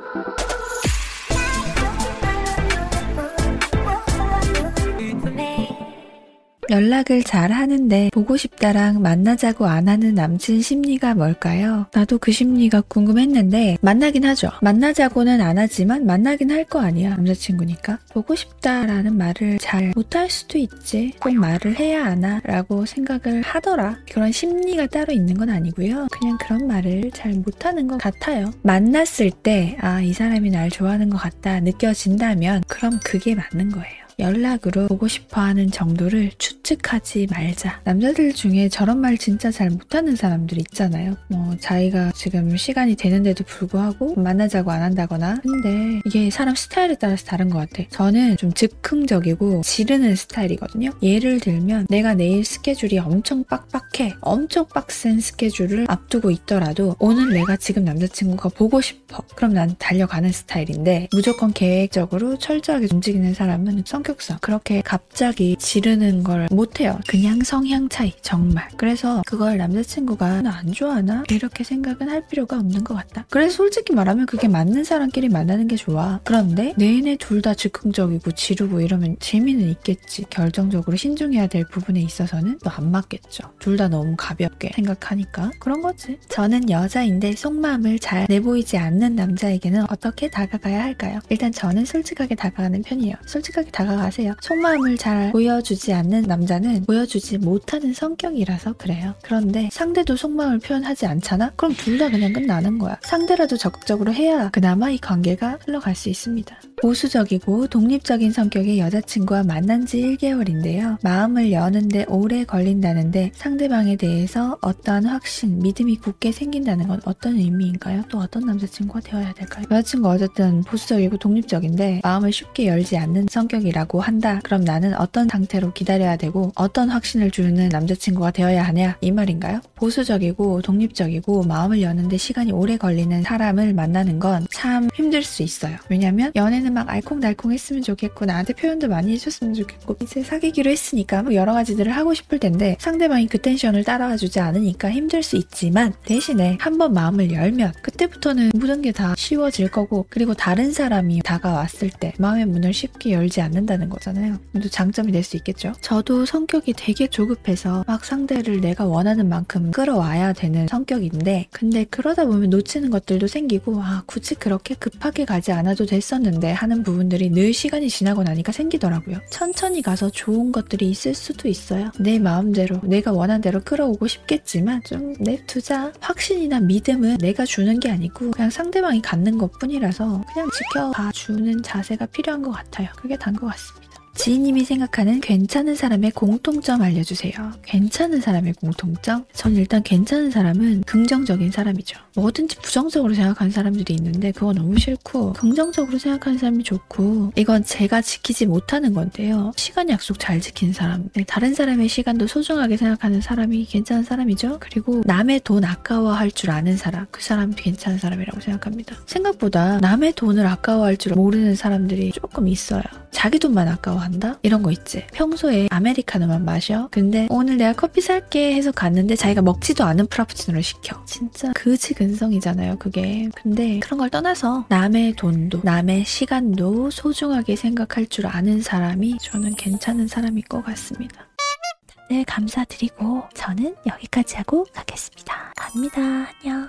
Thank you. 연락을 잘 하는데 보고 싶다랑 만나자고 안 하는 남친 심리가 뭘까요? 나도 그 심리가 궁금했는데 만나긴 하죠. 만나자고는 안 하지만 만나긴 할 거 아니야. 남자친구니까. 보고 싶다라는 말을 잘 못할 수도 있지. 꼭 말을 해야 하나? 라고 생각을 하더라. 그런 심리가 따로 있는 건 아니고요. 그냥 그런 말을 잘 못하는 것 같아요. 만났을 때, 아, 이 사람이 날 좋아하는 것 같다 느껴진다면, 그럼 그게 맞는 거예요. 연락으로 보고 싶어 하는 정도를 추측하지 말자. 남자들 중에 저런 말 진짜 잘 못하는 사람들 있잖아요. 뭐, 자기가 지금 시간이 되는데도 불구하고 만나자고 안 한다거나. 근데 이게 사람 스타일에 따라서 다른 것 같아. 저는 좀 즉흥적이고 지르는 스타일이거든요. 예를 들면 내가 내일 스케줄이 엄청 빡빡해. 엄청 빡센 스케줄을 앞두고 있더라도 오늘 내가 지금 남자친구가 보고 싶어. 그럼 난 달려가는 스타일인데 무조건 계획적으로 철저하게 움직이는 사람은 성격 성격상 그렇게 갑자기 지르는 걸 못해요. 그냥 성향 차이 정말. 그래서 그걸 남자친구가 나 안 좋아하나 이렇게 생각은 할 필요가 없는 것 같다. 그래서 솔직히 말하면 그게 맞는 사람끼리 만나는 게 좋아. 그런데 내내 둘 다 즉흥적이고 지르고 이러면 재미는 있겠지. 결정적으로 신중해야 될 부분에 있어서는 또 안 맞겠죠. 둘 다 너무 가볍게 생각하니까 그런 거지. 저는 여자인데 속마음을 잘 내보이지 않는 남자에게는 어떻게 다가가야 할까요? 일단 저는 솔직하게 다가가는 편이에요. 솔직하게 다가 생각하세요. 속마음을 잘 보여주지 않는 남자는 보여주지 못하는 성격이라서 그래요. 그런데 상대도 속마음을 표현하지 않잖아? 그럼 둘 다 그냥 끝나는 거야. 상대라도 적극적으로 해야 그나마 이 관계가 흘러갈 수 있습니다. 보수적이고 독립적인 성격의 여자친구와 만난 지 1개월인데요. 마음을 여는데 오래 걸린다는데 상대방에 대해서 어떠한 확신, 믿음이 굳게 생긴다는 건 어떤 의미인가요? 또 어떤 남자친구가 되어야 될까요? 여자친구 어쨌든 보수적이고 독립적인데 마음을 쉽게 열지 않는 성격이라고 라고 한다. 그럼 나는 어떤 상태로 기다려야 되고 어떤 확신을 주는 남자친구가 되어야 하냐 이 말인가요? 보수적이고 독립적이고 마음을 여는데 시간이 오래 걸리는 사람을 만나는 건참 힘들 수 있어요. 왜냐면 연애는 막 알콩달콩 했으면 좋겠고 나한테 표현도 많이 해줬으면 좋겠고 이제 사귀기로 했으니까 뭐 여러 가지들을 하고 싶을 텐데 상대방이 그 텐션을 따라와 주지 않으니까 힘들 수 있지만 대신에 한번 마음을 열면 그때부터는 모든 게 다 쉬워질 거고 그리고 다른 사람이 다가왔을 때 마음의 문을 쉽게 열지 않는다는 거잖아요. 또 장점이 될 수 있겠죠. 저도 성격이 되게 조급해서 막 상대를 내가 원하는 만큼 끌어와야 되는 성격인데 근데 그러다 보면 놓치는 것들도 생기고 아 굳이 그 렇게 급하게 가지 않아도 됐었는데 하는 부분들이 늘 시간이 지나고 나니까 생기더라고요. 천천히 가서 좋은 것들이 있을 수도 있어요. 내 마음대로 내가 원한 대로 끌어오고 싶겠지만 좀 냅두자. 확신이나 믿음은 내가 주는 게 아니고 그냥 상대방이 갖는 것 뿐이라서 그냥 지켜봐 주는 자세가 필요한 것 같아요. 그게 단 것 같습니다. 지인님이 생각하는 괜찮은 사람의 공통점 알려주세요. 괜찮은 사람의 공통점? 전 일단 괜찮은 사람은 긍정적인 사람이죠. 뭐든지 부정적으로 생각하는 사람들이 있는데 그거 너무 싫고 긍정적으로 생각하는 사람이 좋고 이건 제가 지키지 못하는 건데요. 시간 약속 잘 지키는 사람, 네, 다른 사람의 시간도 소중하게 생각하는 사람이 괜찮은 사람이죠. 그리고 남의 돈 아까워할 줄 아는 사람, 그 사람이 괜찮은 사람이라고 생각합니다. 생각보다 남의 돈을 아까워할 줄 모르는 사람들이 조금 있어요. 자기 돈만 아까워 한다? 이런 거 있지. 평소에 아메리카노만 마셔. 근데 오늘 내가 커피 살게 해서 갔는데 자기가 먹지도 않은 프라푸치노를 시켜. 진짜 그지 근성이잖아요, 그게. 근데 그런 걸 떠나서 남의 돈도, 남의 시간도 소중하게 생각할 줄 아는 사람이 저는 괜찮은 사람일 것 같습니다. 네, 감사드리고 저는 여기까지 하고 가겠습니다. 갑니다. 안녕.